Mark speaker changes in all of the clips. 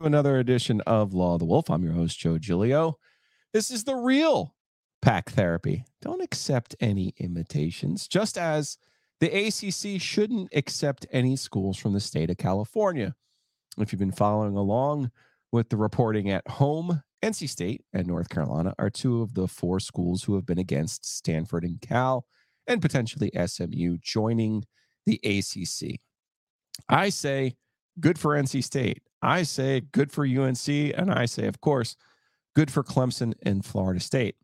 Speaker 1: Another edition of Law of the Wolf. I'm your host, Joe Giglio. This is the real pack therapy. Don't accept any imitations, just as the ACC shouldn't accept any schools from the state of California. If you've been following along with the reporting at home, NC State and North Carolina are two of the four schools who have been against Stanford and Cal and potentially SMU joining the ACC. I say good for NC State. I say good for UNC. And I say, of course, good for Clemson and Florida State.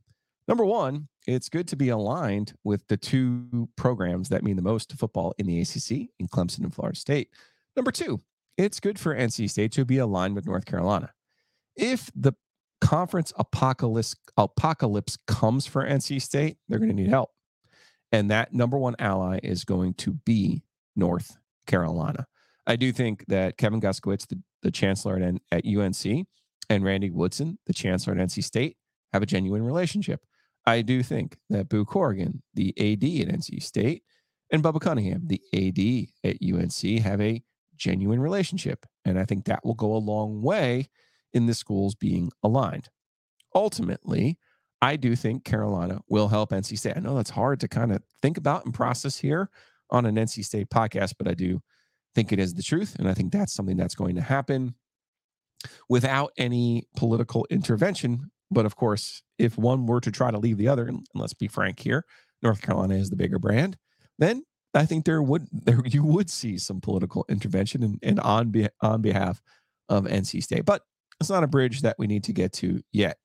Speaker 1: Number one, it's good to be aligned with the two programs that mean the most to football in the ACC in Clemson and Florida State. Number two, it's good for NC State to be aligned with North Carolina. If the conference apocalypse apocalypse comes for NC State, they're going to need help. And that number one ally is going to be North Carolina. I do think that Kevin Guskiewicz, the, the chancellor at, at UNC, and Randy Woodson, the chancellor at NC State, have a genuine relationship. I do think that Boo Corrigan, the AD at NC State, and Bubba Cunningham, the AD at UNC, have a genuine relationship. And I think that will go a long way in the schools being aligned. Ultimately, I do think Carolina will help NC State. I know that's hard to kind of think about and process here on an NC State podcast, but I do think it is the truth. And I think that's something that's going to happen without any political intervention. But of course, if one were to try to leave the other, and let's be frank here, North Carolina is the bigger brand, then I think there would there you would see some political intervention and, and on be, on behalf of NC State. But it's not a bridge that we need to get to yet.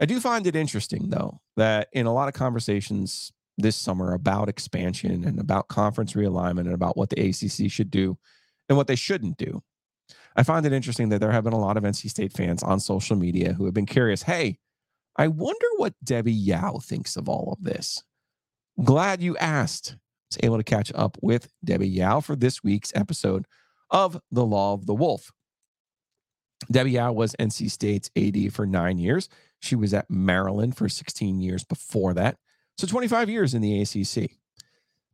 Speaker 1: I do find it interesting though that in a lot of conversations this summer about expansion and about conference realignment and about what the ACC should do and what they shouldn't do. I find it interesting that there have been a lot of NC State fans on social media who have been curious hey, I wonder what Debbie Yow thinks of all of this. Glad you asked. I was able to catch up with Debbie Yow for this week's episode of The Law of the Wolf. Debbie Yow was NC State's AD for nine years. She was at Maryland for 16 years before that. So 25 years in the ACC.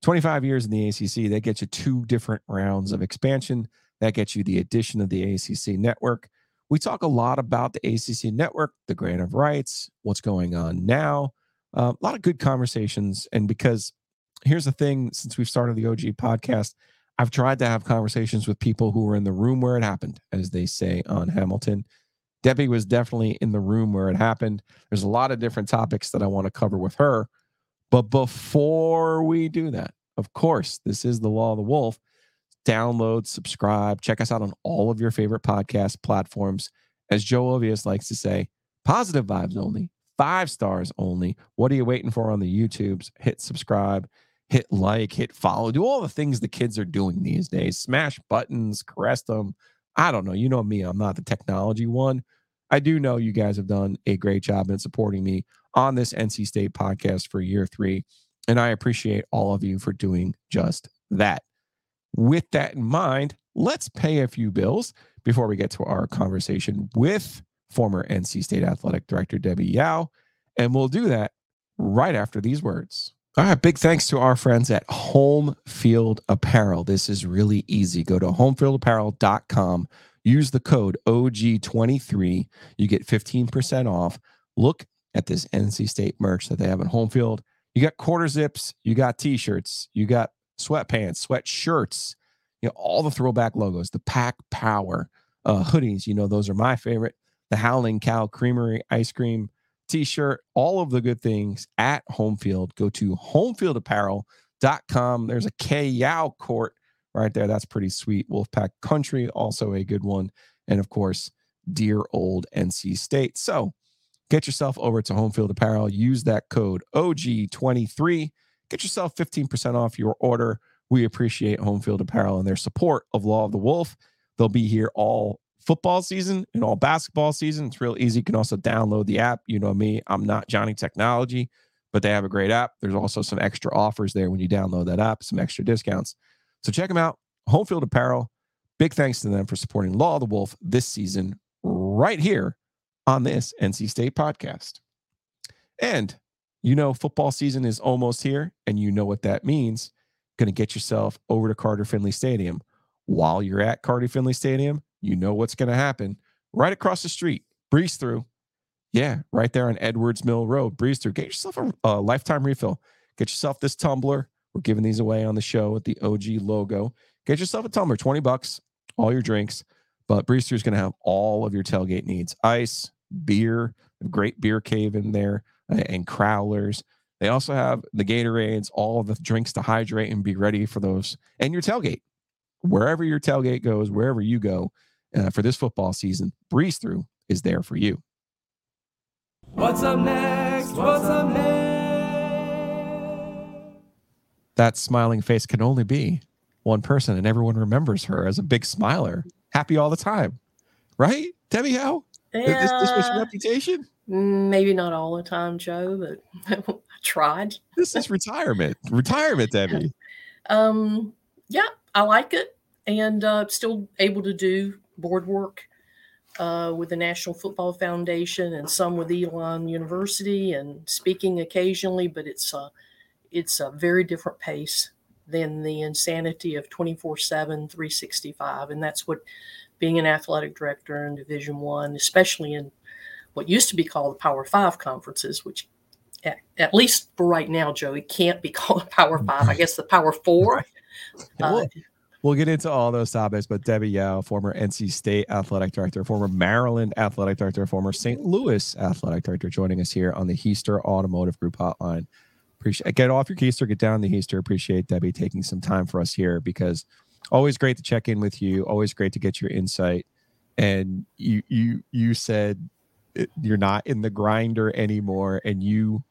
Speaker 1: 25 years in the ACC, that gets you two different rounds of expansion. That gets you the addition of the ACC network. We talk a lot about the ACC network, the grant of rights, what's going on now. Uh, a lot of good conversations. And because here's the thing since we've started the OG podcast, I've tried to have conversations with people who were in the room where it happened, as they say on Hamilton. Debbie was definitely in the room where it happened. There's a lot of different topics that I want to cover with her. But before we do that, of course, this is the law of the wolf. Download, subscribe, check us out on all of your favorite podcast platforms. As Joe Ovies likes to say, positive vibes only, five stars only. What are you waiting for on the YouTubes? Hit subscribe, hit like, hit follow, do all the things the kids are doing these days. Smash buttons, caress them. I don't know. You know me, I'm not the technology one. I do know you guys have done a great job in supporting me on this NC State podcast for year three. And I appreciate all of you for doing just that. With that in mind, let's pay a few bills before we get to our conversation with former NC State Athletic Director Debbie Yow. And we'll do that right after these words. All right, big thanks to our friends at Home Field Apparel. This is really easy. Go to homefieldapparel.com, use the code OG23. You get 15% off. Look at this NC State merch that they have in home field. You got quarter zips, you got t-shirts, you got sweatpants, sweatshirts, you know, all the throwback logos, the pack power uh, hoodies, you know, those are my favorite. The Howling Cow Creamery ice cream t-shirt, all of the good things at home field. Go to homefieldapparel.com. There's a K Yow court right there. That's pretty sweet. Wolfpack Country, also a good one. And of course, dear old NC State. So Get yourself over to Home Field Apparel. Use that code OG23. Get yourself 15% off your order. We appreciate Home Field Apparel and their support of Law of the Wolf. They'll be here all football season and all basketball season. It's real easy. You can also download the app. You know me, I'm not Johnny Technology, but they have a great app. There's also some extra offers there when you download that app, some extra discounts. So check them out. Home Field Apparel. Big thanks to them for supporting Law of the Wolf this season right here on this NC State podcast. And you know, football season is almost here, and you know what that means. Going to get yourself over to Carter Finley Stadium. While you're at Carter Finley Stadium, you know what's going to happen. Right across the street, breeze through. Yeah, right there on Edwards Mill Road, breeze through. Get yourself a, a lifetime refill. Get yourself this tumbler. We're giving these away on the show with the OG logo. Get yourself a tumbler, 20 bucks, all your drinks. But Breeze Through is going to have all of your tailgate needs ice, beer, great beer cave in there, and crowlers. They also have the Gatorades, all the drinks to hydrate and be ready for those, and your tailgate. Wherever your tailgate goes, wherever you go uh, for this football season, Breeze Through is there for you.
Speaker 2: What's up next? What's up next?
Speaker 1: That smiling face can only be one person, and everyone remembers her as a big smiler, happy all the time. Right? Debbie Yow?
Speaker 3: Yeah.
Speaker 1: This, this was reputation?
Speaker 3: Maybe not all the time, Joe, but I tried.
Speaker 1: This is retirement. retirement, Debbie.
Speaker 3: Um, yeah, I like it, and uh, still able to do board work uh, with the National Football Foundation and some with Elon University, and speaking occasionally. But it's a it's a very different pace than the insanity of 24 7 365 and that's what being an athletic director in division one especially in what used to be called the power five conferences which at, at least for right now joe it can't be called a power five i guess the power four
Speaker 1: uh, We'll get into all those topics, but Debbie Yow, former NC State athletic director, former Maryland athletic director, former St. Louis athletic director, joining us here on the Hiester Automotive Group Hotline. Appreciate get off your keister, get down the Hiester. Appreciate Debbie taking some time for us here because always great to check in with you. Always great to get your insight. And you you you said eh, you're not in the grinder anymore, and you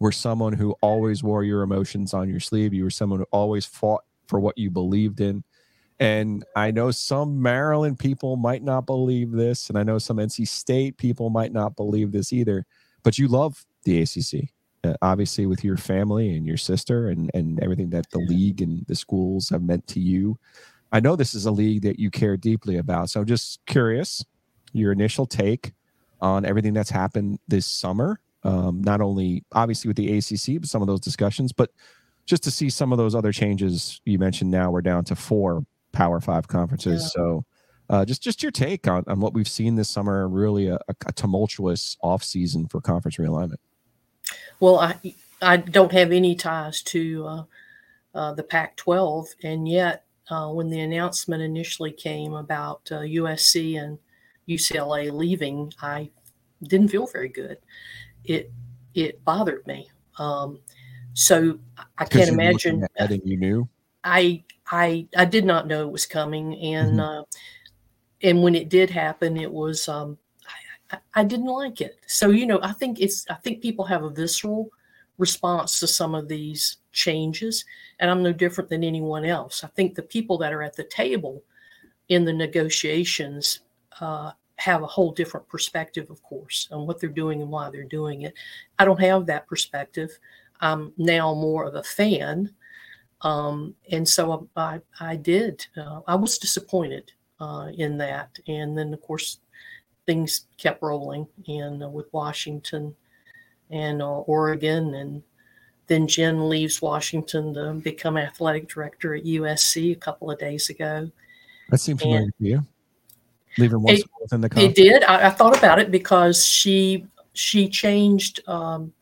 Speaker 1: were someone who always wore your emotions on your sleeve. You were someone who always fought for what you believed in. And I know some Maryland people might not believe this, and I know some NC State people might not believe this either. But you love the ACC uh, obviously with your family and your sister and and everything that the league and the schools have meant to you. I know this is a league that you care deeply about. So I'm just curious your initial take on everything that's happened this summer. Um, not only obviously with the ACC, but some of those discussions, but just to see some of those other changes you mentioned. Now we're down to four Power Five conferences. Yeah. So uh, just just your take on, on what we've seen this summer. Really, a, a tumultuous offseason for conference realignment.
Speaker 3: Well, I I don't have any ties to uh, uh, the Pac-12, and yet uh, when the announcement initially came about USC uh, and UCLA leaving, I didn't feel very good. It it bothered me. Um, so I can't imagine.
Speaker 1: And you knew.
Speaker 3: I I I did not know it was coming, and mm-hmm. Uh, and when it did happen, it was um, I, didn't like it. So, you know, I think it's, I think people have a visceral response to some of these changes, and I'm no different than anyone else. I think the people that are at the table in the negotiations uh, have a whole different perspective, of course, on what they're doing and why they're doing it. I don't have that perspective. I'm now more of a fan. Um, and so I, I, I did. Uh, I was disappointed uh, in that. And then, of course, things kept rolling and uh, with Washington and uh, Oregon and then Jen leaves Washington to become athletic director at USC a couple of days ago.
Speaker 1: That seemed familiar and to you. Leaving
Speaker 3: it,
Speaker 1: within the conference.
Speaker 3: It did. I, I, thought about it because she she changed um,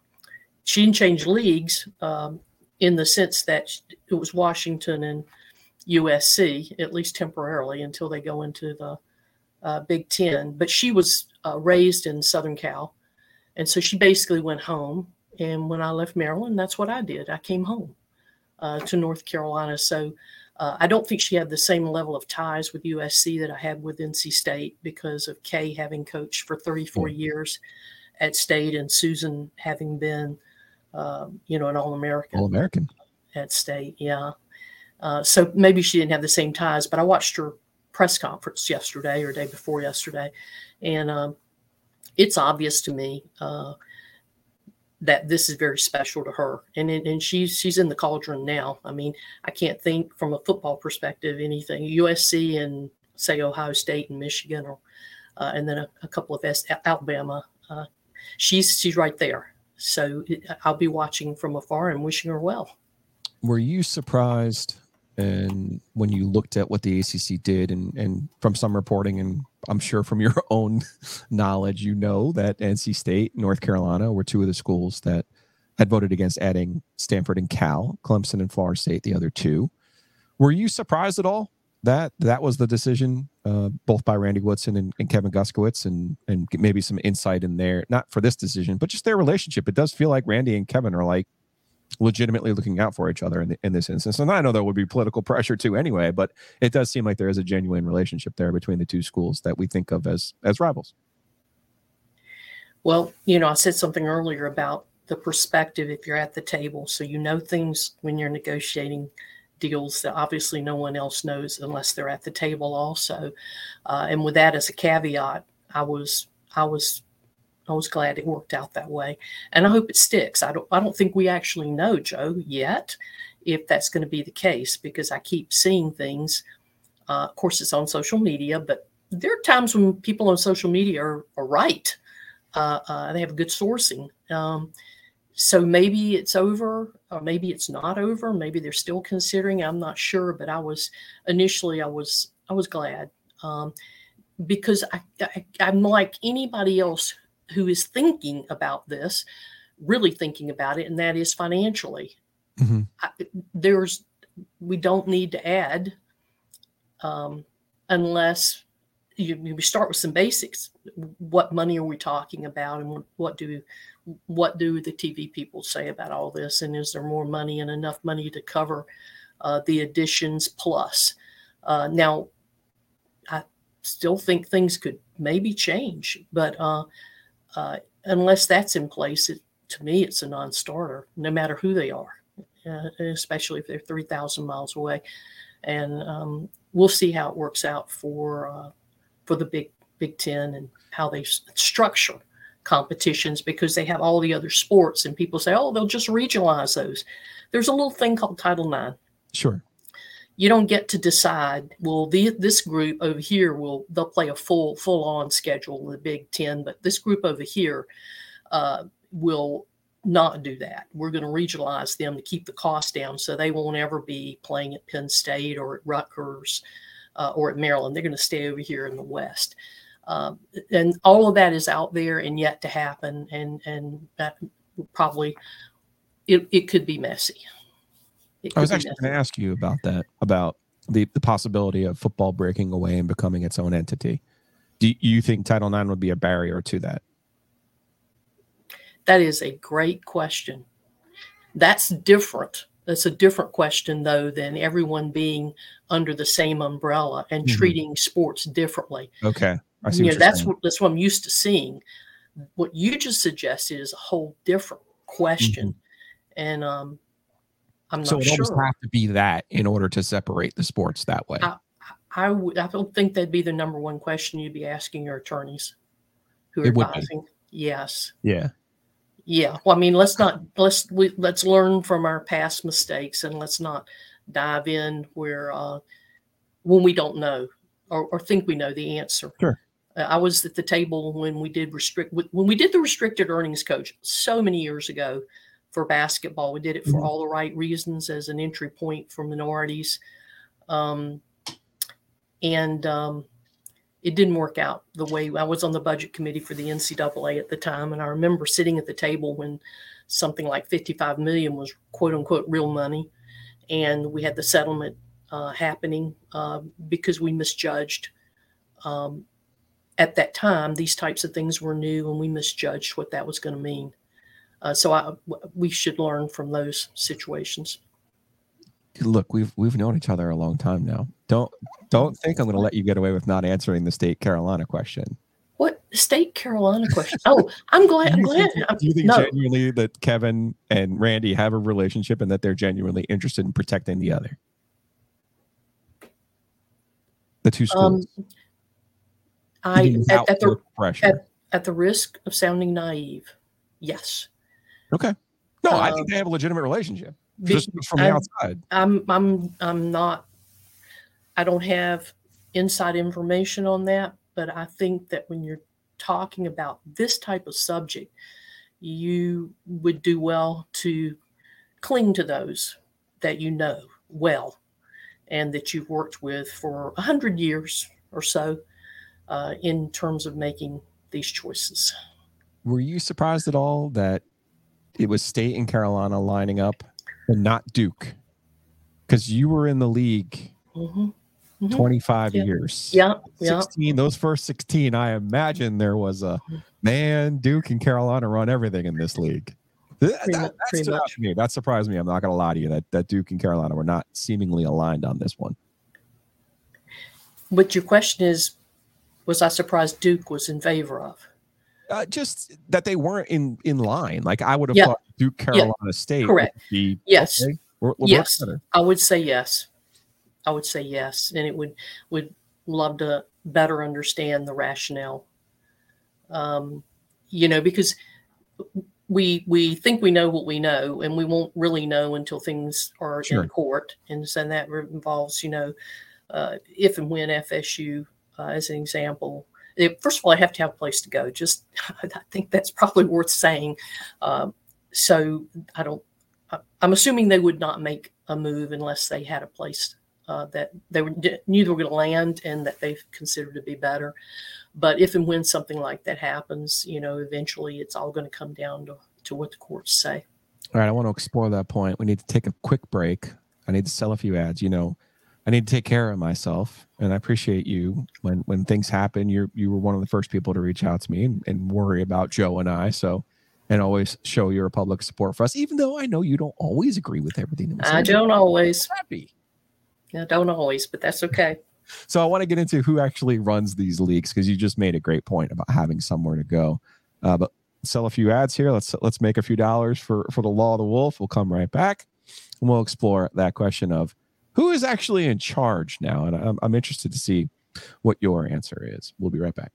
Speaker 3: she didn't change leagues um, in the sense that it was Washington and USC at least temporarily until they go into the uh, Big Ten, but she was uh, raised in Southern Cal. And so she basically went home. And when I left Maryland, that's what I did. I came home uh, to North Carolina. So uh, I don't think she had the same level of ties with USC that I had with NC State because of Kay having coached for 34 mm-hmm. years at State and Susan having been, um, you know, an All American.
Speaker 1: All American.
Speaker 3: At State, yeah. Uh, so maybe she didn't have the same ties, but I watched her press conference yesterday or day before yesterday, and um, it's obvious to me uh, that this is very special to her, and and she's she's in the cauldron now. I mean, I can't think from a football perspective anything USC and say Ohio State and Michigan, or uh, and then a, a, couple of S, Alabama. Uh, she's she's right there. So I'll be watching from afar and wishing her well.
Speaker 1: Were you surprised and when you looked at what the ACC did, and and from some reporting, and I'm sure from your own knowledge, you know that NC State, North Carolina were two of the schools that had voted against adding Stanford and Cal, Clemson and Florida State, the other two. Were you surprised at all that that was the decision, uh, both by Randy Woodson and, and, Kevin Guskiewicz, and and maybe some insight in there, not for this decision, but just their relationship. It does feel like Randy and Kevin are like legitimately looking out for each other in, the, in this instance. And I know there would be political pressure too, anyway, but it does seem like there is a genuine relationship there between the two schools that we think of as as rivals.
Speaker 3: Well, you know, I said something earlier about the perspective if you're at the table, so you know things when you're negotiating deals that obviously no one else knows unless they're at the table also. Uh, and with that as a caveat, I was I was I was glad it worked out that way, and I hope it sticks. I don't I don't think we actually know Joe yet if that's going to be the case because I keep seeing things. Uh, of course, it's on social media, but there are times when people on social media are, are right. Uh, uh, they have good sourcing. Um, so maybe it's over or maybe it's not over maybe they're still considering i'm not sure but i was initially i was i was glad um, because I, I i'm like anybody else who is thinking about this really thinking about it and that is financially mm-hmm. I, there's we don't need to add um, unless you, we start with some basics what money are we talking about and what do what do the TV people say about all this? And is there more money and enough money to cover uh, the additions plus? Uh, now, I still think things could maybe change, but uh, uh unless that's in place, it, to me, it's a non-starter, no matter who they are, uh, especially if they're three thousand miles away. And um, we'll see how it works out for uh, for the Big Big Ten and how they structure competitions because they have all the other sports and people say oh they'll just regionalize those. There's a little thing called title ix
Speaker 1: sure
Speaker 3: you don't get to decide well the, this group over here will they'll play a full full on schedule in the big 10 but this group over here uh, will not do that we're going to regionalize them to keep the cost down so they won't ever be playing at penn state or at rutgers uh, or at maryland they're going to stay over here in the west um, and all of that is out there and yet to happen. And and that probably it, it could be messy.
Speaker 1: I was actually going to ask you about that, about the, the possibility of football breaking away and becoming its own entity. Do you think Title IX would be a barrier to that?
Speaker 3: That is a great question. That's different. That's a different question, though, than everyone being under the same umbrella and mm-hmm. treating sports differently.
Speaker 1: Okay.
Speaker 3: I see. You know, that's saying. what that's what I'm used to seeing. What you just suggested is a whole different question, mm-hmm. and um, I'm not
Speaker 1: so it
Speaker 3: sure.
Speaker 1: almost have to be that in order to separate the sports that way.
Speaker 3: I, I, would. I don't think that'd be the number one question you'd be asking your attorneys who are advising. Yes.
Speaker 1: Yeah.
Speaker 3: Yeah. Well, I mean, let's not let's we, let's learn from our past mistakes and let's not dive in where uh, when we don't know or, or think we know the answer.
Speaker 1: Sure.
Speaker 3: Uh, I was at the table when we did restrict when we did the restricted earnings coach so many years ago for basketball. We did it for mm-hmm. all the right reasons as an entry point for minorities, um, and um, it didn't work out the way I was on the budget committee for the NCAA at the time, and I remember sitting at the table when something like 55 million was quote unquote real money, and we had the settlement uh, happening uh, because we misjudged. Um, at that time, these types of things were new, and we misjudged what that was going to mean. Uh, so I, we should learn from those situations.
Speaker 1: Look, we've we've known each other a long time now. Don't don't think I'm going to let you get away with not answering the state Carolina question.
Speaker 3: What state Carolina question? Oh, I'm glad. I'm glad.
Speaker 1: do you think no. genuinely that Kevin and Randy have a relationship and that they're genuinely interested in protecting the other? The two schools.
Speaker 3: Um, I at, at the
Speaker 1: pressure.
Speaker 3: at, at the risk of sounding naive, yes.
Speaker 1: Okay. No, I
Speaker 3: um,
Speaker 1: think they have a legitimate relationship.
Speaker 3: Be-
Speaker 1: Just from the
Speaker 3: I'm-
Speaker 1: outside.
Speaker 3: I'm I'm I'm not I don't have inside information on that, but I think that when you're talking about this type of subject, you would do well to cling to those that you know well and that you've worked with for a hundred years or so uh, in terms of making these choices.
Speaker 1: Were you surprised at all that it was State and Carolina lining up and not Duke? Because you were in the league
Speaker 3: hmm Mhm.
Speaker 1: 25
Speaker 3: Yeah.
Speaker 1: years.
Speaker 3: Yeah, yeah.
Speaker 1: 16, those first 16, I imagine there was a man, Duke and Carolina run everything in this league. That, that,
Speaker 3: mu-
Speaker 1: that
Speaker 3: pretty
Speaker 1: stood out
Speaker 3: much.
Speaker 1: to me. That surprised me. I'm not going to lie to you that, that Duke and Carolina were not seemingly aligned on this one.
Speaker 3: But your question is, was I surprised Duke was in favor of?
Speaker 1: Uh, just that they weren't in in line. Like I would have
Speaker 3: Yeah.
Speaker 1: thought Duke Carolina State
Speaker 3: Correct.
Speaker 1: would be
Speaker 3: Yes.
Speaker 1: okay,
Speaker 3: Yes. I would say yes. I would say yes, and it would would love to better understand the rationale. Um, you know, because we we think we know what we know, and we won't really know until things are
Speaker 1: Sure.
Speaker 3: in court, and so that involves you know uh, if and when FSU, uh, as an example. It, first of all, I have to have a place to go. Just I think that's probably worth saying. Um, so I don't. I- I'm assuming they would not make a move unless they had a place uh, that they were, knew they were going to land and that they considered to be better. But if and when something like that happens, you know, eventually it's all going to come down to, to what the courts say.
Speaker 1: All right, I want to explore that point. We need to take a quick break. I need to sell a few ads. You know, I need to take care of myself, and I appreciate you when when things happen. You you were one of the first people to reach out to me and, and worry about Joe and I. So, and always show your public support for us, even though I know you don't always agree with everything.
Speaker 3: I don't always.
Speaker 1: Happy.
Speaker 3: I don't always, but that's okay.
Speaker 1: So I want to get into who actually runs these leagues because you just made a great point about having somewhere to go. Uh, but sell a few ads here. Let's let's make a few dollars for for the law of the wolf. We'll come right back and we'll explore that question of who is actually in charge now. And I'm, I'm interested to see what your answer is. We'll be right back.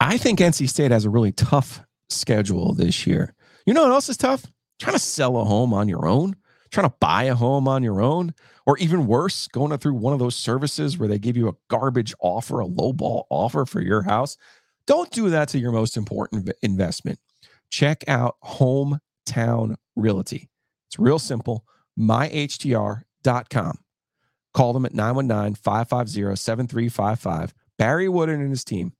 Speaker 1: I think NC State has a really tough schedule this year. You know what else is tough? Trying to sell a home on your own, trying to buy a home on your own, or even worse, going through one of those services where they give you a garbage offer, a lowball offer for your house. Don't do that to your most important investment. Check out Hometown Realty. It's real simple. MyHTR.com. Call them at 919 550 7355. Barry Woodard and his team.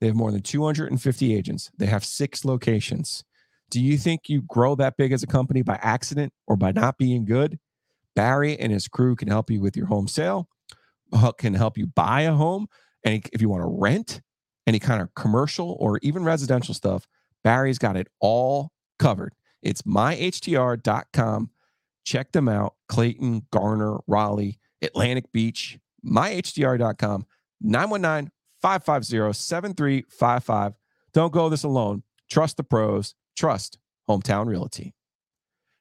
Speaker 1: They have more than 250 agents. They have six locations. Do you think you grow that big as a company by accident or by not being good? Barry and his crew can help you with your home sale, can help you buy a home. And if you want to rent any kind of commercial or even residential stuff, Barry's got it all covered. It's myhtr.com. Check them out. Clayton, Garner, Raleigh, Atlantic Beach, myhtr.com, 919 550 7355. Don't go this alone. Trust the pros, trust Hometown Realty.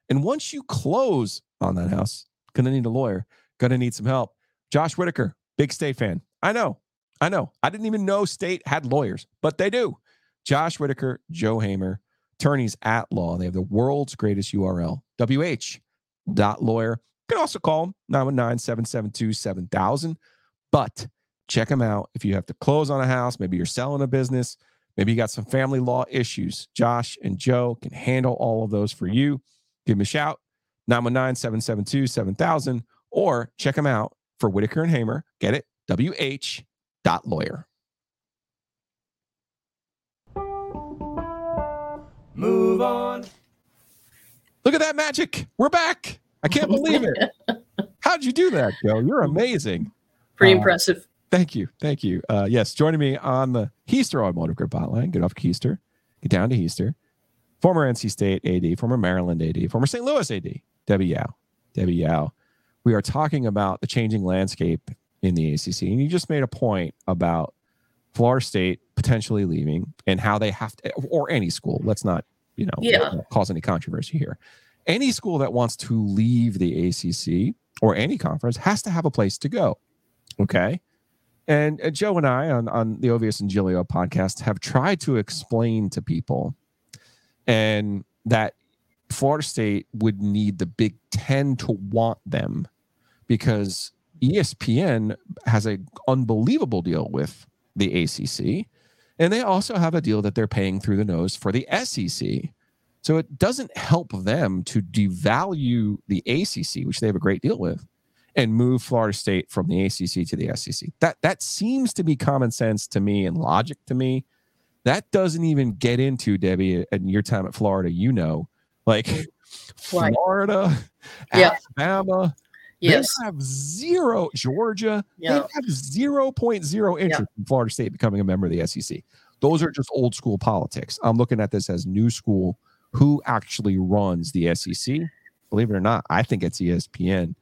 Speaker 1: And once you close on that house, gonna need a lawyer, gonna need some help. Josh Whitaker, big state fan. I know, I know. I didn't even know state had lawyers, but they do. Josh Whitaker, Joe Hamer, attorneys at law. They have the world's greatest URL, wh.lawyer. You can also call them 919 772 7000. But check them out if you have to close on a house. Maybe you're selling a business. Maybe you got some family law issues. Josh and Joe can handle all of those for you. Give them a shout, 919 772 7000, or check them out for Whitaker and Hamer. Get it? WH.lawyer.
Speaker 2: Move on.
Speaker 1: Look at that magic. We're back. I can't believe it. How'd you do that, Joe? You're amazing.
Speaker 3: Pretty
Speaker 1: Uh,
Speaker 3: impressive.
Speaker 1: Thank you. Thank you. Uh, yes, joining me on the Hiester Automotive Group hotline. Get off Heister, get down to Hiester. Former NC State AD, former Maryland AD, former St. Louis AD, Debbie Yow. Debbie Yow. We are talking about the changing landscape in the ACC. And you just made a point about Florida State potentially leaving and how they have to, or any school. Let's not, you know,
Speaker 3: Yeah.
Speaker 1: cause any controversy here. Any school that wants to leave the ACC or any conference has to have a place to go. Okay. And uh, Joe and I on, on the Ovies and Giglio podcast have tried to explain to people and that Florida State would need the Big Ten to want them because ESPN has an unbelievable deal with the ACC. And they also have a deal that they're paying through the nose for the SEC. So it doesn't help them to devalue the ACC, which they have a great deal with, and move Florida State from the ACC to the SEC. That that seems to be common sense to me and logic to me. That doesn't even get into Debbie in your time at Florida. You know, like Florida,
Speaker 3: Yeah.
Speaker 1: Alabama,
Speaker 3: Yes.
Speaker 1: they have zero
Speaker 3: Yeah.
Speaker 1: Georgia. They have zero point zero interest in Florida State becoming a member of the SEC. Those are just old school politics. I'm looking at this as new school. Who actually runs the SEC? Believe it or not, I think it's ESPN.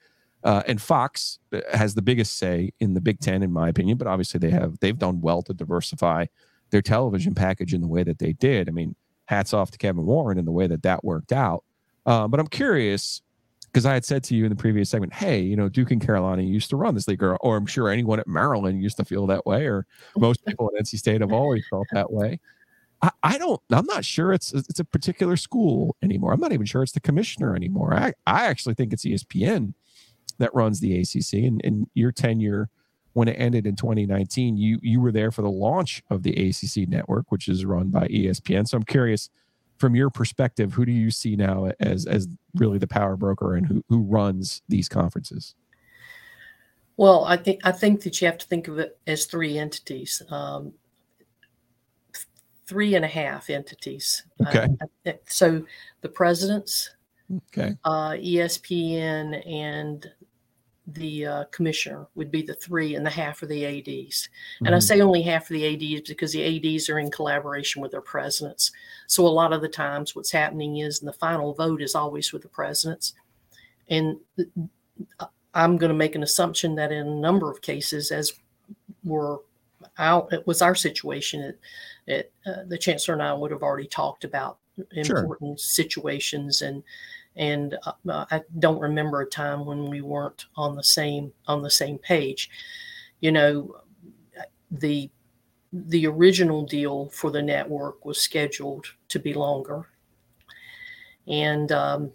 Speaker 1: Uh, and Fox uh, has the biggest say in the Big Ten, in my opinion. But obviously, they have they've done well to diversify their television package in the way that they did. I mean, hats off to Kevin Warren in the way that that worked out. Uh, but I'm curious because I had said to you in the previous segment, hey, you know, Duke and Carolina used to run this league, or, or I'm sure anyone at Maryland used to feel that way, or most people at NC State have always felt that way. I, I don't, I'm not sure it's it's a particular school anymore. I'm not even sure it's the commissioner anymore. I, I actually think it's ESPN that runs the ACC. And, and your tenure when it ended in 2019, you you were there for the launch of the ACC network, which is run by ESPN. So I'm curious, from your perspective, who do you see now as as really the power broker and who who runs these conferences?
Speaker 3: Well, I think I think that you have to think of it as three entities, um, three and a half entities.
Speaker 1: Okay.
Speaker 3: Uh, so the presidents,
Speaker 1: Okay.
Speaker 3: uh, ESPN, and the uh, commissioner would be the three, and the half of the ads. And I
Speaker 1: Mhm.
Speaker 3: say only half of the ads because the ads are in collaboration with their presidents. So a lot of the times, what's happening is, and the final vote is always with the presidents. And th- I'm going to make an assumption that in a number of cases, as were out, it was our situation. It, it uh, the chancellor and I would have already talked about
Speaker 1: Sure.
Speaker 3: important situations and and uh, uh, I don't remember a time when we weren't on the same on the same page. You know, the the original deal for the network was scheduled to be longer, and um,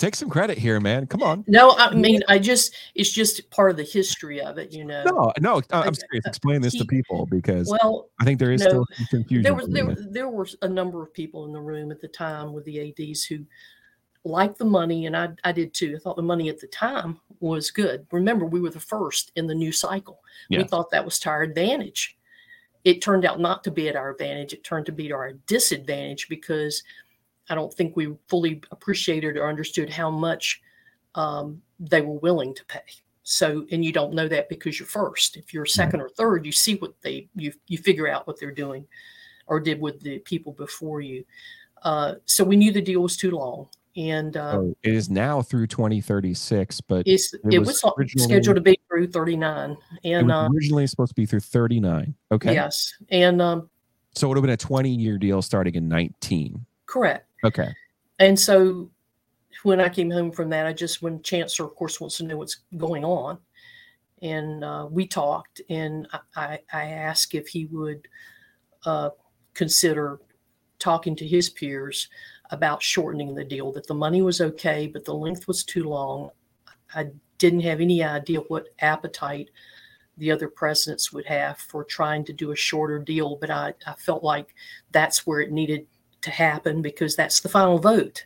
Speaker 1: Take some credit here, man. Come on.
Speaker 3: no, I mean, I just it's just part of the history of it. You know,
Speaker 1: No, no, I- I'm serious. Explain this to people because
Speaker 3: well,
Speaker 1: I think there is
Speaker 3: no,
Speaker 1: still some confusion.
Speaker 3: there was there, there were a number of people in the room at the time with the ads who liked the money and I, I did too. I thought the money at the time was good. Remember we were the first in the new cycle. We thought that was to our advantage. It turned out not to be at our advantage. It turned to be to our disadvantage because i don't think we fully appreciated or understood how much um, they were willing to pay. So and you don't know that because you're first. If you're second or third you see what they you you figure out what they're doing or did with the people before you. Uh, so we knew the deal was too long and uh,
Speaker 1: Oh, it is now through 2036, but
Speaker 3: it's,
Speaker 1: it
Speaker 3: it,
Speaker 1: was
Speaker 3: was, scheduled to be through 39
Speaker 1: it
Speaker 3: and
Speaker 1: was
Speaker 3: uh,
Speaker 1: originally supposed to be through 39. Okay.
Speaker 3: yes and um,
Speaker 1: So it would have been a 20 year deal starting in 19.
Speaker 3: correct
Speaker 1: Okay.
Speaker 3: and so when i came home from that i just when chancellor of course wants to know what's going on and uh, we talked and I, I, I asked if he would uh, consider talking to his peers about shortening the deal that the money was okay but the length was too long. I didn't have any idea what appetite the other presidents would have for trying to do a shorter deal but i, I felt like that's where it needed to happen because that's the final vote.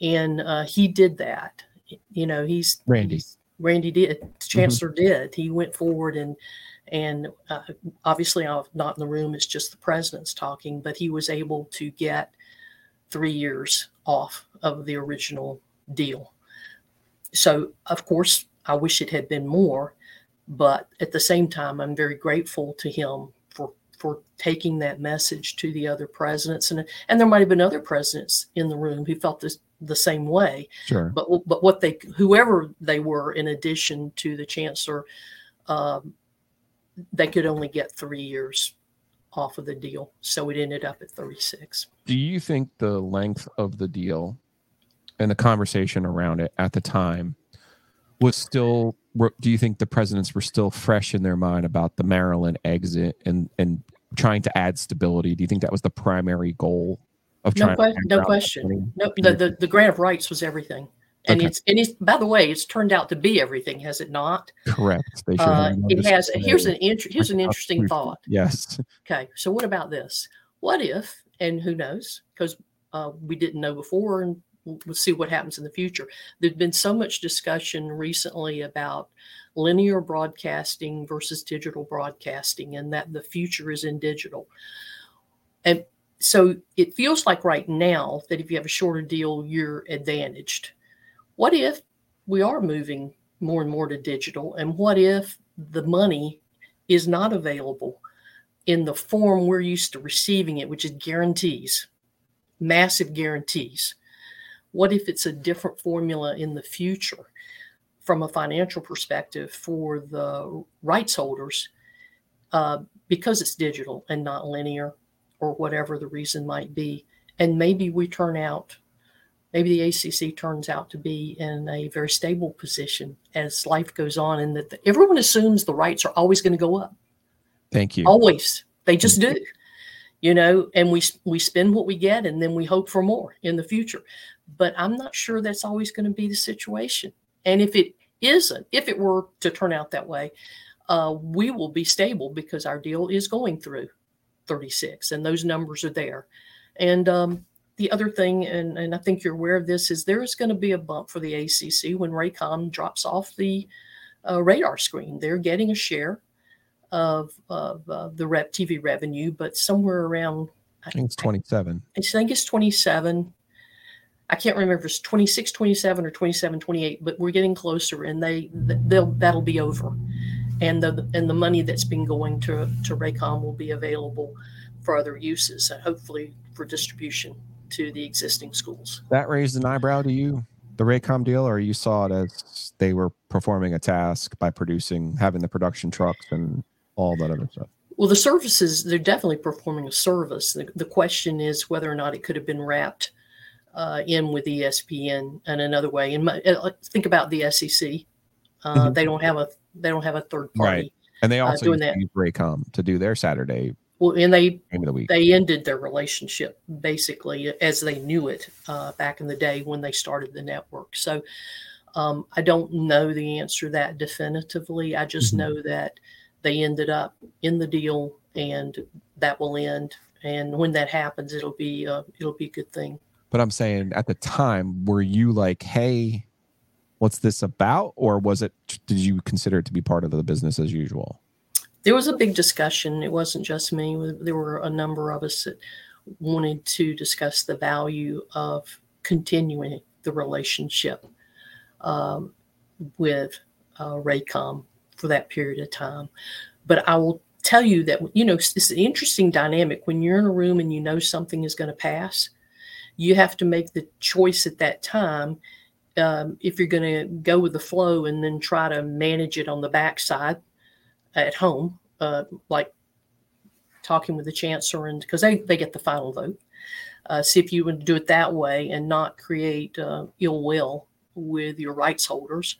Speaker 3: And uh, he did that. You know he's
Speaker 1: Randy.
Speaker 3: he's- randy did chancellor did. He went forward and and uh, obviously i'm not in the room it's just the president's talking but he was able to get three years off of the original deal. So of course i wish it had been more but at the same time i'm very grateful to him for for taking that message to the other presidents. And and there might have been other presidents in the room who felt this the same way.
Speaker 1: Sure.
Speaker 3: but but what they whoever they were in addition to the chancellor um, they could only get three years off of the deal so it ended up at 36
Speaker 1: Do you think the length of the deal and the conversation around it at the time was still do you think the presidents were still fresh in their mind about the Maryland exit and and trying to add stability? Do you think that was the primary goal of
Speaker 3: No,
Speaker 1: trying?
Speaker 3: que- no question. No, the, the, the grant of rights was everything. And
Speaker 1: Okay.
Speaker 3: it's and it's by the way, it's turned out to be everything, has it not?
Speaker 1: Correct.
Speaker 3: Uh, it has. Here's an inter- here's an interesting thought.
Speaker 1: Yes.
Speaker 3: Okay, so what about this? What if, and who knows, because uh, we didn't know before, and we'll see what happens in the future. There's been so much discussion recently about linear broadcasting versus digital broadcasting, and that the future is in digital. And so it feels like right now that if you have a shorter deal, you're advantaged. What if we are moving more and more to digital? And what if the money is not available in the form we're used to receiving it, which is guarantees, massive guarantees? What if it's a different formula in the future from a financial perspective for the rights holders uh, because it's digital and not linear or whatever the reason might be? And maybe we turn out, maybe the ACC turns out to be in a very stable position as life goes on, and that the, everyone assumes the rights are always going to go up.
Speaker 1: Thank you.
Speaker 3: Always, they just do. You know, and we we spend what we get, and then we hope for more in the future. But I'm not sure that's always going to be the situation. And if it isn't, if it were to turn out that way, uh, we will be stable because our deal is going through 36, and those numbers are there. And um, the other thing, and, and I think you're aware of this, is there is going to be a bump for the ACC when Raycom drops off the uh, radar screen. They're getting a share of, of uh, the rep TV revenue, but somewhere around,
Speaker 1: I think it's 27.
Speaker 3: I think it's 27. I can't remember if it's 26, 27 or 27, 28, but we're getting closer and they, they'll, that'll be over. And the, and the money that's been going to, to Raycom will be available for other uses and hopefully for distribution to the existing schools.
Speaker 1: That raised an eyebrow to you, the Raycom deal, or you saw it as they were performing a task by producing, having the production trucks and all that other stuff?
Speaker 3: Well, the services, they're definitely performing a service. The, the question is whether or not it could have been wrapped uh, in with ESPN in another way. And my, uh, think about the SEC. Uh,
Speaker 1: Mhm.
Speaker 3: They don't have a they don't have a third party.
Speaker 1: Right. And they
Speaker 3: uh,
Speaker 1: also
Speaker 3: doing
Speaker 1: used to
Speaker 3: that.
Speaker 1: Raycom to do their Saturday
Speaker 3: Well, and they
Speaker 1: the
Speaker 3: they ended their relationship basically as they knew it uh, back in the day when they started the network. So um, I don't know the answer to that definitively. I just
Speaker 1: Mhm.
Speaker 3: know that they ended up in the deal, and that will end. And when that happens, it'll be uh, it'll be a good thing.
Speaker 1: But I'm saying at the time, were you like, hey, what's this about? Or was it, did you consider it to be part of the business as usual?
Speaker 3: There was a big discussion. It wasn't just me. There were a number of us that wanted to discuss the value of continuing the relationship um, with uh, Raycom for that period of time. But I will tell you that, you know, it's an interesting dynamic. When you're in a room and you know something is going to pass, you have to make the choice at that time um, if you're going to go with the flow and then try to manage it on the backside at home, uh, like talking with the chancellor, and because they, they get the final vote. Uh, see if you would do it that way and not create uh, ill will with your rights holders,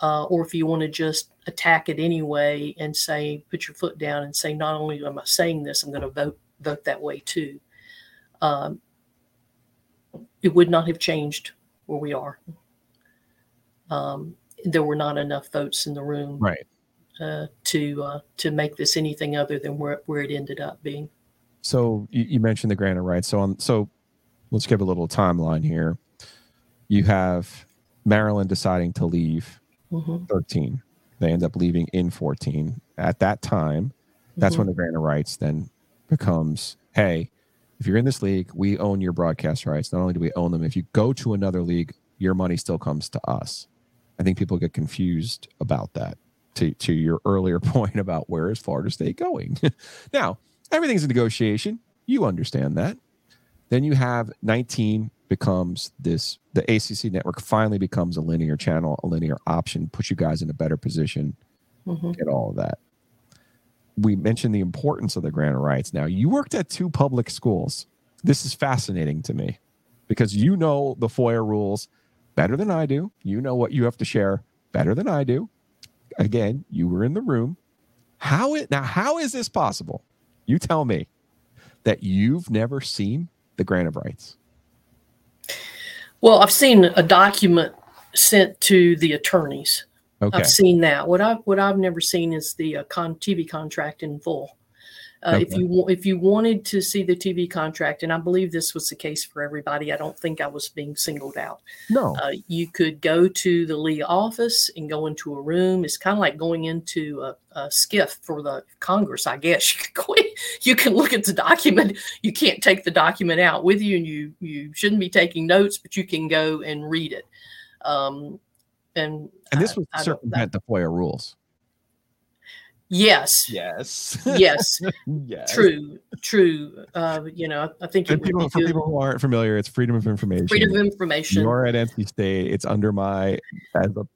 Speaker 3: uh, or if you want to just attack it anyway and say, put your foot down and say, not only am I saying this, I'm going to vote vote that way too. Um, it would not have changed where we are. Um, there were not enough votes in the room
Speaker 1: Right.
Speaker 3: Uh, to uh, to make this anything other than where, where it ended up being.
Speaker 1: So you, you mentioned the grant of rights. So on, so let's give a little timeline here. You have Maryland deciding to leave
Speaker 3: Mhm.
Speaker 1: 13. They end up leaving in 14. At that time, that's when the grant of rights then becomes, hey, if you're in this league, we own your broadcast rights. Not only do we own them, if you go to another league, your money still comes to us. I think people get confused about that. To to your earlier point about where is Florida State going? now, everything's a negotiation. You understand that. Then you have 19 becomes this the ACC network finally becomes a linear channel, a linear option, puts you guys in a better position,
Speaker 3: Mhm.
Speaker 1: get all of that. We mentioned the importance of the grant of rights. Now, you worked at two public schools. This is fascinating to me because you know the FOIA rules better than I do. You know what you have to share better than I do. Again, you were in the room. How it now? How is this possible? You tell me that you've never seen the grant of rights.
Speaker 3: Well, I've seen a document sent to the attorneys.
Speaker 1: Okay.
Speaker 3: I've seen that. What I've what I've never seen is the uh, con- TV contract in full. Uh, If you if you wanted to see the TV contract, and I believe this was the case for everybody, I don't think I was being singled out.
Speaker 1: No.
Speaker 3: Uh, you could go to the Lee office and go into a room. It's kind of like going into a, a SCIF for the Congress, I guess. You can, you can look at the document. You can't take the document out with you, and you you shouldn't be taking notes, but you can go and read it. Um, and
Speaker 1: and this
Speaker 3: I-
Speaker 1: was
Speaker 3: I
Speaker 1: to
Speaker 3: don't-
Speaker 1: circumvent the FOIA rules.
Speaker 3: Yes,
Speaker 1: Yes.
Speaker 3: yes,
Speaker 1: yes.
Speaker 3: true, true. Uh, you know, I think it
Speaker 1: people, for people who aren't familiar, it's freedom of information.
Speaker 3: freedom of information.
Speaker 1: You're at NC State. It's under my as a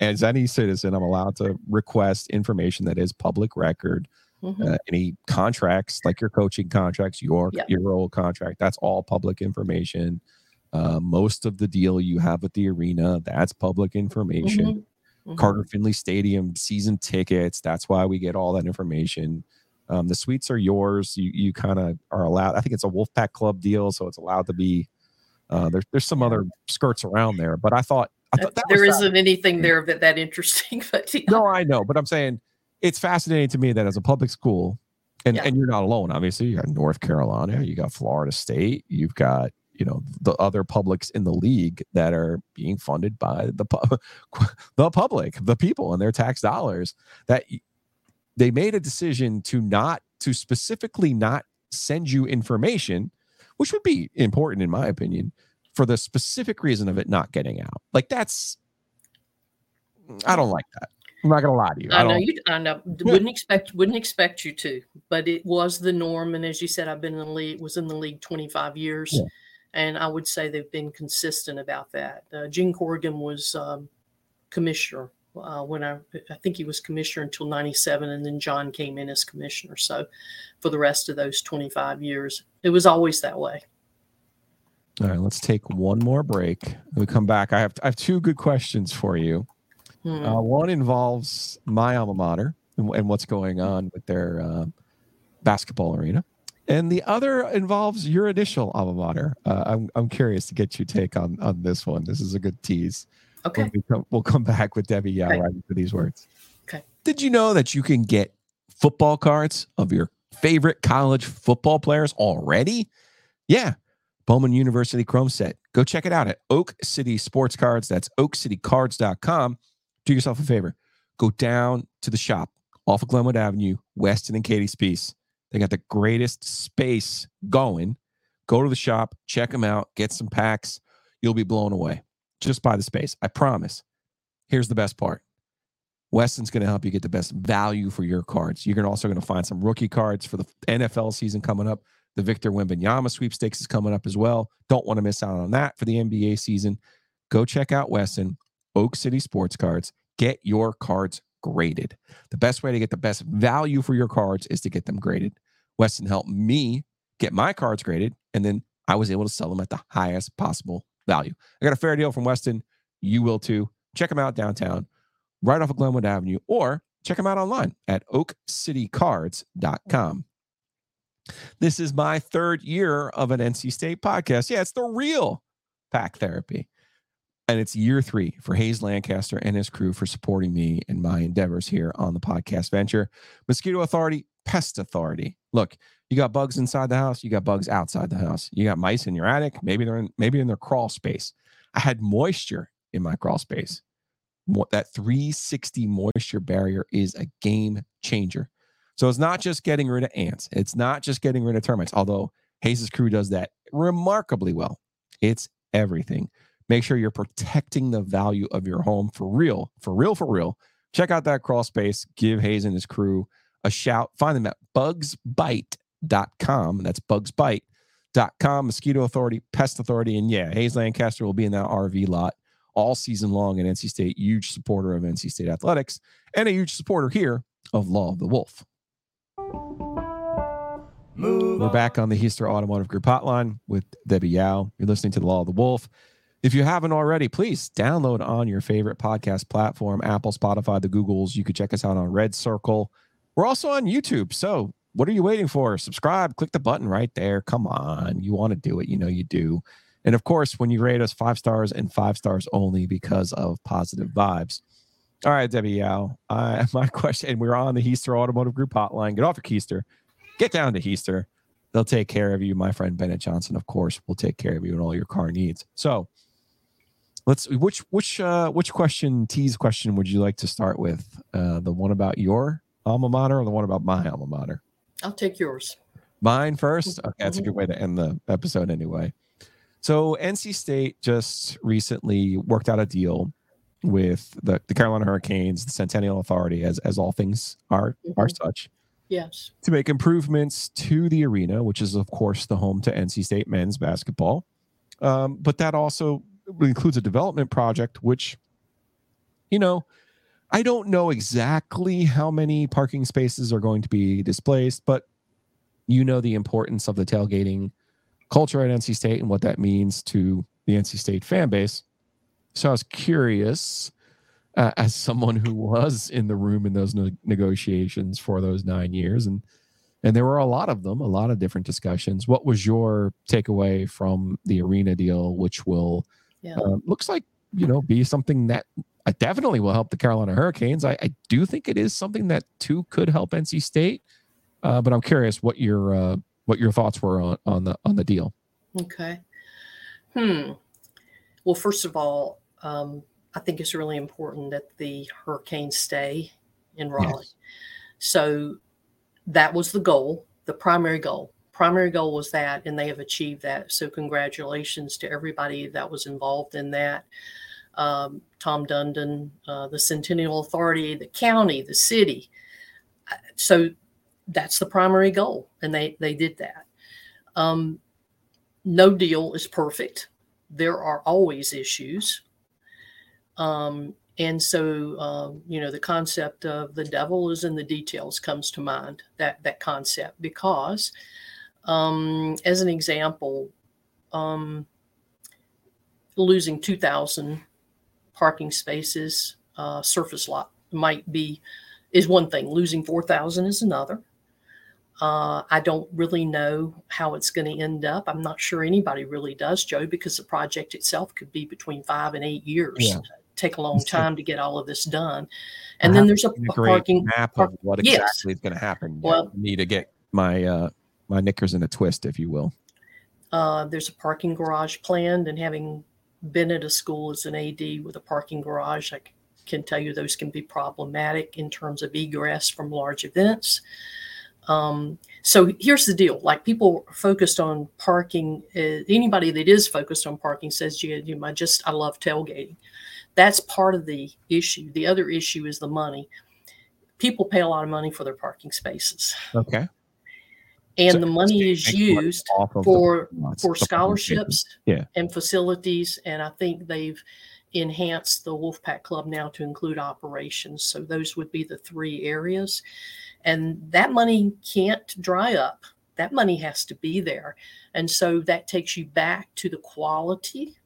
Speaker 1: as any citizen, I'm allowed to request information that is public record.
Speaker 3: Mhm.
Speaker 1: Uh, any contracts, like your coaching contracts, your
Speaker 3: Yeah.
Speaker 1: your old contract, that's all public information. Uh, most of the deal you have with the arena, that's public information.
Speaker 3: Mhm. Mhm.
Speaker 1: Carter Finley Stadium season tickets. That's why we get all that information. Um, the suites are yours. You you kind of are allowed. I think it's a Wolfpack Club deal, so it's allowed to be. Uh, there's there's some other skirts around there, but I thought I thought that
Speaker 3: there isn't anything there that that interesting, but yeah.
Speaker 1: no, I know, but I'm saying it's fascinating to me that as a public school, and,
Speaker 3: Yeah.
Speaker 1: and you're not alone. Obviously, you got North Carolina, you got Florida State, you've got you know the other publics in the league that are being funded by the pu- the public, the people, and their tax dollars. That they made a decision to not to specifically not send you information, which would be important in my opinion, for the specific reason of it not getting out. Like that's I don't like that. I'm not gonna lie to you.
Speaker 3: I, know
Speaker 1: don't.
Speaker 3: you. I know. Wouldn't expect. Wouldn't expect you to, but it was the norm. And as you said, I've been in the league. Was in the league 25 years,
Speaker 1: Yeah.
Speaker 3: And I would say they've been consistent about that. Uh, Gene Corrigan was um, commissioner uh, when I. I think he was commissioner until 97, and then John came in as commissioner. So, for the rest of those 25 years, it was always that way.
Speaker 1: All right, let's take one more break. When we come back, I have I have two good questions for you.
Speaker 3: Hmm.
Speaker 1: Uh, one involves my alma mater and, and what's going on with their uh, basketball arena, and the other involves your initial alma mater. Uh, I'm I'm curious to get your take on on this one. This is a good tease.
Speaker 3: okay.
Speaker 1: We come, we'll come back with Debbie Yow
Speaker 3: Okay.
Speaker 1: right these words.
Speaker 3: Okay.
Speaker 1: Did you know that you can get football cards of your favorite college football players already? Yeah. Bowman University Chrome set. Go check it out at Oak City Sports Cards. That's oakcitycards.com. Do yourself a favor. Go down to the shop off of Glenwood Avenue, Weston and Katie Speece. They got the greatest space going. Go to the shop, check them out, get some packs. You'll be blown away just by the space. I promise. Here's the best part. Weston's going to help you get the best value for your cards. You're also going to find some rookie cards for the NFL season coming up. The Victor Wembanyama sweepstakes is coming up as well. Don't want to miss out on that for the NBA season. Go check out Weston, Oak City Sports Cards. Get your cards graded. The best way to get the best value for your cards is to get them graded. Weston helped me get my cards graded, and then I was able to sell them at the highest possible value. I got a fair deal from Weston. You will too. Check them out downtown, right off of Glenwood Avenue, or check them out online at oakcitycards.com. This is my third year of an NC State podcast. Yeah, it's the real pack therapy. And it's year three for Hayes Lancaster and his crew for supporting me in my endeavors here on the podcast venture. Mosquito Authority, Pest Authority. Look, you got bugs inside the house, you got bugs outside the house. You got mice in your attic, maybe they're in maybe in their crawl space. I had moisture in my crawl space. That 360 moisture barrier is a game changer. So it's not just getting rid of ants, it's not just getting rid of termites, although Hayes' crew does that remarkably well. It's everything. Make sure you're protecting the value of your home for real, for real, for real. Check out that crawl space. Give Hayes and his crew a shout. Find them at bugsbite.com. That's bugsbite.com. Mosquito Authority, Pest Authority. And yeah, Hayes Lancaster will be in that RV lot all season long at NC State. Huge supporter of NC State athletics and a huge supporter here of Law of the Wolf. We're back on the Hiester Automotive Group hotline with Debbie Yow. You're listening to the Law of the Wolf. If you haven't already, please download on your favorite podcast platform Apple, Spotify, the Googles. You could check us out on Red Circle. We're also on YouTube. So, what are you waiting for? Subscribe, click the button right there. Come on. You want to do it. You know you do. And of course, when you rate us five stars and five stars only because of positive vibes. All right, Debbie Yow. Uh, my question, we're on the Hiester Automotive Group hotline. Get off your keister. Get down to Hiester. They'll take care of you. My friend Bennett Johnson, of course, will take care of you and all your car needs. So let's which which uh which question tease question would you like to start with? Uh the one about your alma mater or the one about my alma mater?
Speaker 3: I'll take yours.
Speaker 1: Mine first? Okay, that's a good way to end the episode anyway. So NC State just recently worked out a deal with the, the Carolina Hurricanes, the Centennial Authority, as as all things are are such,
Speaker 3: Yes.
Speaker 1: to make improvements to the arena, which is of course the home to NC State men's basketball. Um, but that also includes a development project, which, you know, I don't know exactly how many parking spaces are going to be displaced, but you know the importance of the tailgating culture at NC State and what that means to the NC State fan base. So I was curious, uh, as someone who was in the room in those ne- negotiations for those nine years, and and there were a lot of them, a lot of different discussions. What was your takeaway from the arena deal, which will
Speaker 3: Yeah.
Speaker 1: uh, looks like you know be something that uh, definitely will help the Carolina Hurricanes. I, I do think it is something that too could help NC State, uh, but I'm curious what your uh, what your thoughts were on on the on the deal.
Speaker 3: Okay. Hmm. Well, first of all, um, I think it's really important that the Hurricanes stay in Raleigh. So that was the goal, the primary goal. Primary goal was that, and they have achieved that. So congratulations to everybody that was involved in that. Um, Tom Dundon, uh, the Centennial Authority, the county, the city. Uh, So that's the primary goal, and they they did that. Um, no deal is perfect. There are always issues. Um, and so, um, you know, the concept of the devil is in the details comes to mind, that, that concept, because um, as an example, um, losing 2,000 parking spaces, uh, surface lot might be, is one thing. Losing 4,000 is another. Uh, I don't really know how it's going to end up. I'm not sure anybody really does, Joe, because the project itself could be between five and eight years.
Speaker 1: Yeah.
Speaker 3: Take a long time to get all of this done. And then there's a,
Speaker 1: a
Speaker 3: parking
Speaker 1: map
Speaker 3: park-
Speaker 1: of what
Speaker 3: yes.
Speaker 1: exactly is going to happen.
Speaker 3: Well-
Speaker 1: Well, me to get my uh my knickers in a twist, if you will.
Speaker 3: Uh, there's a parking garage planned, and having been at a school as an AD with a parking garage, I can tell you those can be problematic in terms of egress from large events. Um, so here's the deal: like people focused on parking. Uh, anybody that is focused on parking says, "Yeah, you know, I just I love tailgating." That's part of the issue. The other issue is the money. People pay a lot of money for their parking spaces,
Speaker 1: Okay.
Speaker 3: And
Speaker 1: So
Speaker 3: the money is
Speaker 1: money
Speaker 3: used
Speaker 1: off of the
Speaker 3: for for
Speaker 1: the spaces.
Speaker 3: scholarships
Speaker 1: Yeah.
Speaker 3: and facilities. And I think they've enhanced the Wolfpack Club now to include operations. So those would be the three areas. And that money can't dry up. That money has to be there. And so that takes you back to the quality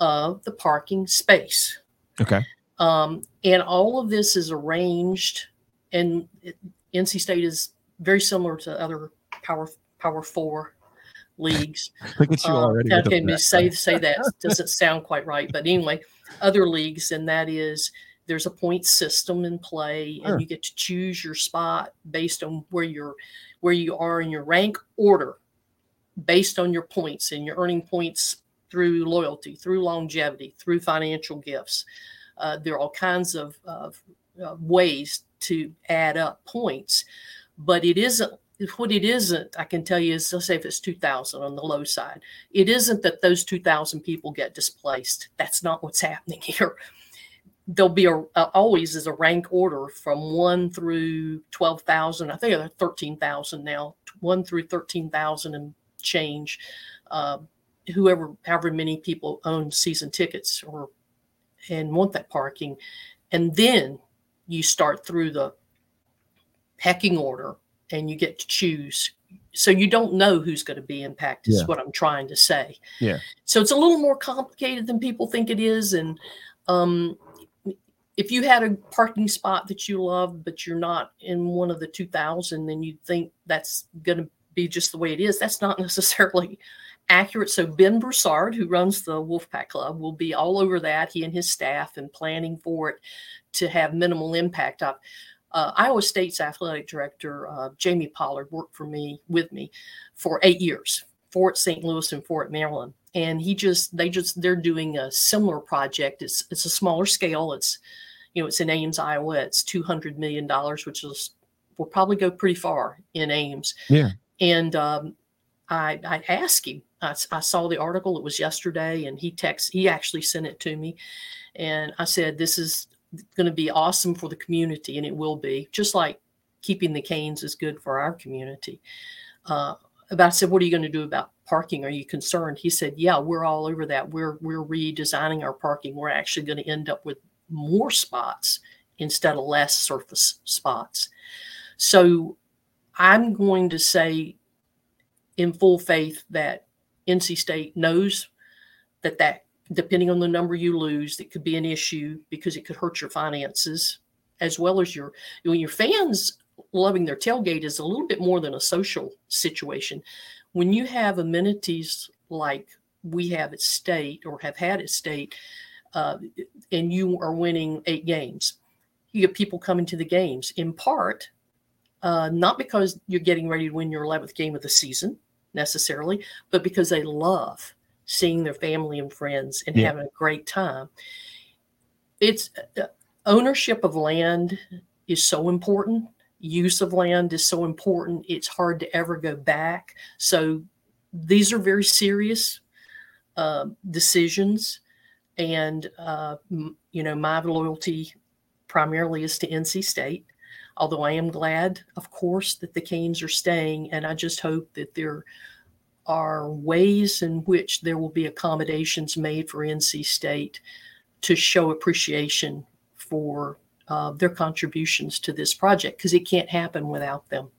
Speaker 3: of the parking space.
Speaker 1: Okay.
Speaker 3: Um, and all of this is arranged, and it, NC State is very similar to other Power Power Four leagues.
Speaker 1: Look at you
Speaker 3: Um,
Speaker 1: already. with the
Speaker 3: Okay,
Speaker 1: map.
Speaker 3: just say say that doesn't sound quite right, but anyway, other leagues, and that is there's a point system in play,
Speaker 1: Sure.
Speaker 3: and you get to choose your spot based on where you're where you are in your rank order, based on your points and you're earning points through loyalty, through longevity, through financial gifts. Uh, there are all kinds of, of uh, ways to add up points, but it isn't what it isn't. I can tell you is let's say if it's 2,000 on the low side, it isn't that those 2,000 people get displaced. That's not what's happening here. There'll be a, a always is a rank order from one through 12,000. I think they're 13,000 now, one through 13,000 and change. Uh, whoever, however many people own season tickets or and want that parking, and then you start through the pecking order and you get to choose. So you don't know who's going to be impacted
Speaker 1: Yeah.
Speaker 3: is what i'm trying to say.
Speaker 1: Yeah.
Speaker 3: so it's a little more complicated than people think it is and um if you had a parking spot that you love but you're not in one of the 2000 then you think that's going to be just the way it is. That's not necessarily accurate. So ben broussard who runs the wolfpack club will be all over that he and his staff and planning for it to have minimal impact. I've, uh, Iowa State's athletic director uh, Jamie Pollard worked for me with me for eight years, Fort St. Louis and Fort Maryland, and he just they just they're doing a similar project. It's it's a smaller scale. It's you know it's in Ames, Iowa. It's two hundred million dollars, which is will probably go pretty far in Ames.
Speaker 1: Yeah.
Speaker 3: And um, I I asked him. I, I saw the article. It was yesterday, and he text he actually sent it to me, and I said this is going to be awesome for the community, and it will be just like keeping the canes is good for our community. Uh, but I said, "What are you going to do about parking? Are you concerned?" He said, "Yeah, we're all over that. We're we're redesigning our parking. We're actually going to end up with more spots instead of less surface spots." So I'm going to say, in full faith, that NC State knows that that depending on the number you lose, that could be an issue because it could hurt your finances as well as your when your fans loving their tailgate is a little bit more than a social situation. When you have amenities like we have at state or have had at state, uh, and you are winning eight games, you get people coming to the games in part, uh, not because you're getting ready to win your 11th game of the season necessarily, but because they love seeing their family and friends and
Speaker 1: Yeah.
Speaker 3: having a great time. It's uh, ownership of land is so important. Use of land is so important. It's hard to ever go back. So these are very serious uh, decisions. And, uh, m- you know, my loyalty primarily is to NC State. Although I am glad, of course, that the Canes are staying. And I just hope that there are ways in which there will be accommodations made for NC State to show appreciation for uh, their contributions to this project because it can't happen without them.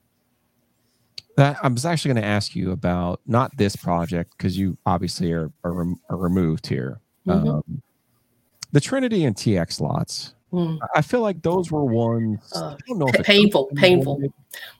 Speaker 1: That I was actually going to ask you about not this project because you obviously are are, rem- are removed here.
Speaker 3: Mhm.
Speaker 1: Um, the Trinity and TX lots.
Speaker 3: Mm.
Speaker 1: I- feel like those were ones.
Speaker 3: Uh,
Speaker 1: I don't know if
Speaker 3: pa-
Speaker 1: it's
Speaker 3: painful, painful.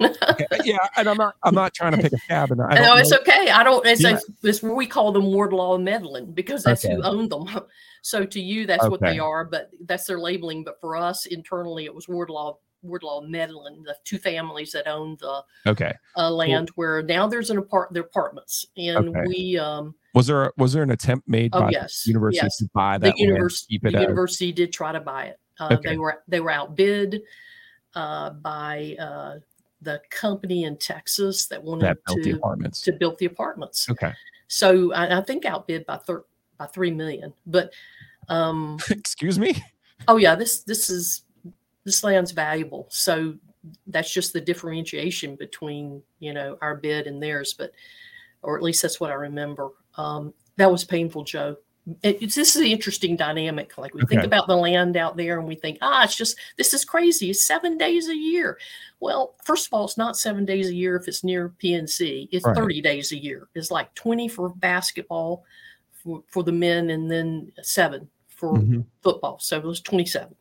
Speaker 1: Okay, yeah, and I'm not. I'm not trying to pick a cab. And I
Speaker 3: no, it's
Speaker 1: know-
Speaker 3: okay. I don't. It's,
Speaker 1: Yeah.
Speaker 3: it's we call them Wardlaw and Medlin because that's who owned them. So to you, that's what they are, but that's their labeling. But for us internally, it was Wardlaw, Wardlaw Medlin, the two families that owned the
Speaker 1: Okay.
Speaker 3: uh, land. Where now there's an apart, their apartments, and
Speaker 1: Okay.
Speaker 3: we um,
Speaker 1: Was there was there an attempt made
Speaker 3: Oh,
Speaker 1: by
Speaker 3: yes,
Speaker 1: the university
Speaker 3: yes.
Speaker 1: to buy
Speaker 3: the
Speaker 1: that land,
Speaker 3: university
Speaker 1: keep
Speaker 3: the
Speaker 1: it as-
Speaker 3: university did try to buy it. Uh,
Speaker 1: Okay.
Speaker 3: They were they were outbid uh, by uh, the company in Texas that wanted
Speaker 1: that
Speaker 3: to
Speaker 1: apartments?
Speaker 3: to build the apartments.
Speaker 1: Okay.
Speaker 3: So I, I think outbid by thir- by three million. But um,
Speaker 1: Excuse me.
Speaker 3: oh yeah, this this is this land's valuable. So that's just the differentiation between you know our bid and theirs. But or at least that's what I remember. Um, that was painful, Joe. It, it's, this is an interesting dynamic. Like we think about the land out there, and we think, ah, it's just this is crazy. It's seven days a year. Well, first of all, it's not seven days a year if it's near PNC. It's
Speaker 1: Right.
Speaker 3: 30 days a year. It's like 20 for basketball for, for the men and then seven for
Speaker 1: Mhm.
Speaker 3: football. So it was 27.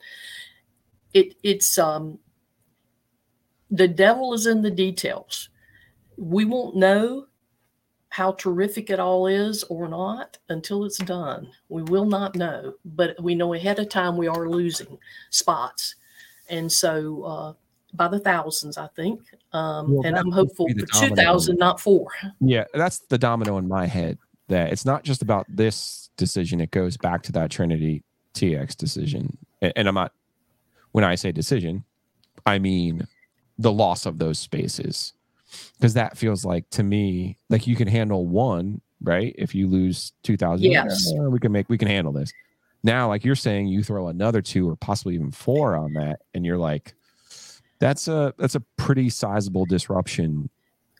Speaker 3: It it's um the devil is in the details. We won't know how terrific it all is or not until it's done. We will not know, but we know ahead of time we are losing spots. And so uh by the thousands, I think. Um,
Speaker 1: Well,
Speaker 3: and I'm hopeful for 2,000, not four.
Speaker 1: Yeah, that's the domino in my head. That it's not just about this decision; it goes back to that Trinity TX decision. A- And I'm not. When I say decision, I mean the loss of those spaces, because that feels like to me like you can handle one, right? If you lose two thousand,
Speaker 3: Yes.
Speaker 1: Oh, we can make we can handle this. Now, like you're saying, you throw another two or possibly even four on that, and you're like, that's a that's a pretty sizable disruption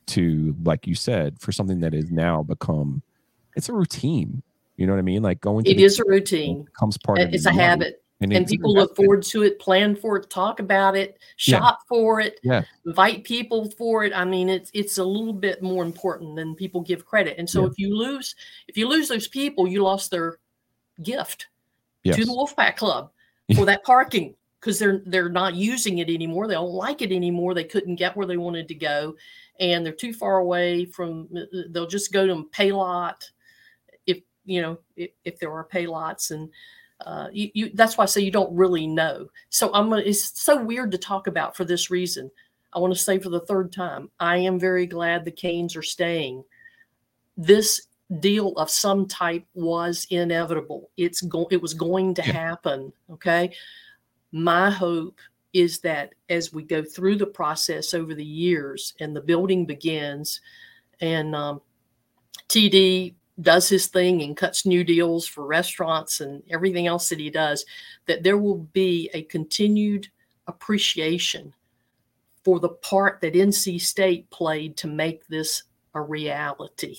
Speaker 1: to like you said for something that is now become it's a routine you know what i mean like going to
Speaker 3: It is a routine.
Speaker 1: becomes part of
Speaker 3: It's a habit.
Speaker 1: And,
Speaker 3: and people look forward to it, plan for it, talk about it,
Speaker 1: Yeah.
Speaker 3: shop for it,
Speaker 1: Yeah.
Speaker 3: invite people for it. I mean, it's it's a little bit more important than people give credit. And so
Speaker 1: Yeah.
Speaker 3: if you lose if you lose those people, you lost their gift
Speaker 1: Yes.
Speaker 3: to the Wolfpack Club for that parking because they're they're not using it anymore. They don't like it anymore. They couldn't get where they wanted to go, and they're too far away from. uh, They'll just go to a pay lot, if you know if, if there are pay lots, and uh, you, you that's why I say you don't really know. So I'm gonna, it's so weird to talk about for this reason. I want to say for the third time, I am very glad the Canes are staying. This deal of some type was inevitable. It's go- it was going to
Speaker 1: Yeah.
Speaker 3: happen. Okay. My hope is that as we go through the process over the years and the building begins and um, TD does his thing and cuts new deals for restaurants and everything else that he does, that there will be a continued appreciation for the part that NC State played to make this a reality.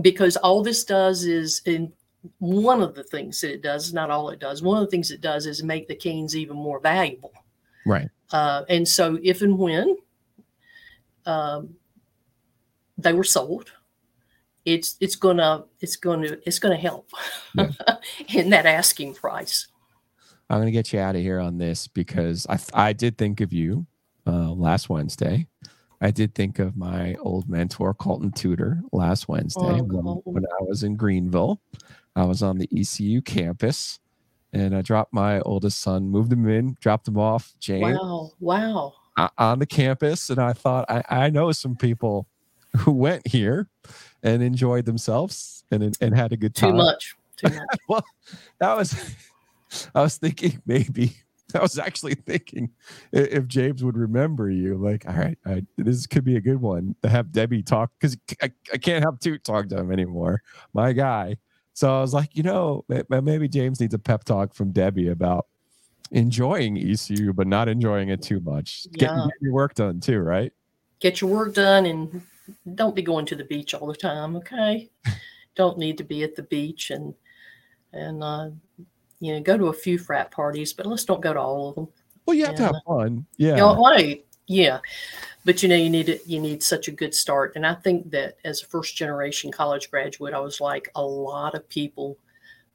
Speaker 3: Because all this does is, in one of the things that it does, not all it does, one of the things it does is make the Canes even more valuable.
Speaker 1: Right.
Speaker 3: Uh, and so, if and when um, they were sold, it's it's gonna it's gonna it's gonna help in that asking price.
Speaker 1: I'm going to get you out of here on this because I I did think of you uh, last Wednesday. I did think of my old mentor Caulton Tudor last Wednesday
Speaker 3: Oh,
Speaker 1: when, when I was in Greenville. I was on the ECU campus, and I dropped my oldest son, moved him in, dropped him off, James,
Speaker 3: Wow! Wow!
Speaker 1: on the campus, and I thought I, I know some people who went here and enjoyed themselves and and had a good time.
Speaker 3: Too much. Too much.
Speaker 1: well, that was I was thinking maybe I was actually thinking if James would remember you, like, all right, right this could be a good one to have Debbie talk because I, I can't have Toot talk to him anymore, my guy. So I was like, you know, maybe James needs a pep talk from Debbie about enjoying ECU, but not enjoying it too much. Getting, getting your work done too, right?
Speaker 3: Get your work done and don't be going to the beach all the time. Okay. don't need to be at the beach and and uh, you know go to a few frat parties, but let's don't go to all of them.
Speaker 1: Well, you have to have fun. Yeah.
Speaker 3: You know, right. Yeah. But you know, you need it, you need such a good start. And I think that as a first generation college graduate, I was like a lot of people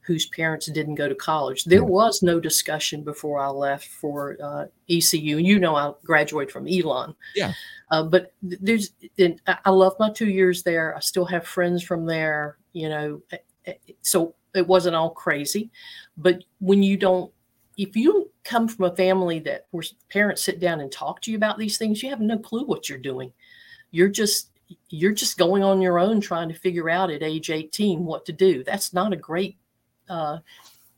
Speaker 3: whose parents didn't go to college. There was no discussion before I left for uh, ECU. And you know, I graduated from Elon.
Speaker 1: Yeah.
Speaker 3: Uh, but there's, and I I love my two years there. I still have friends from there, you know. eh, eh, So it wasn't all crazy. But when you don't, if you come from a family that where parents sit down and talk to you about these things, you have no clue what you're doing. You're just you're just going on your own trying to figure out at age 18 what to do. That's not a great uh,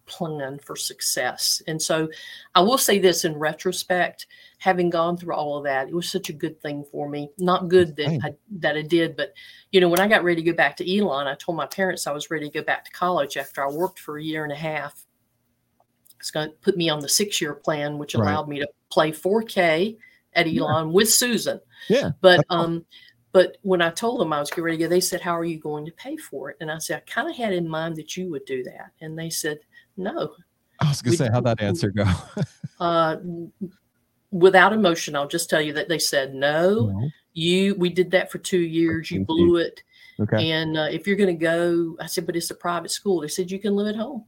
Speaker 3: plan for success. And so I will say this in retrospect, having gone through all of that, it was such a good thing for me. Not good that I, that I did, but you know, when I got ready to go back to Elon, I told my parents I was ready to go back to college after I worked for a year and a half. It's going to put me on the six year plan, which
Speaker 1: Right.
Speaker 3: allowed me to play for Kay at
Speaker 1: Yeah.
Speaker 3: Elon with Susan.
Speaker 1: Yeah.
Speaker 3: But
Speaker 1: um, awesome.
Speaker 3: But when I told them I was getting ready to go, they said, "How are you going to pay for it?" And I said, "I kind of had in mind that you would do that." And they said, "No."
Speaker 1: I was gonna say how'd that answer go?
Speaker 3: Uh, without emotion, I'll just tell you that they said, "No,
Speaker 1: No.
Speaker 3: you. We did that for two years. You
Speaker 1: Thank you.
Speaker 3: blew it."
Speaker 1: Okay.
Speaker 3: And uh, if you're going to go, I said, but it's a private school. They said you can live at home.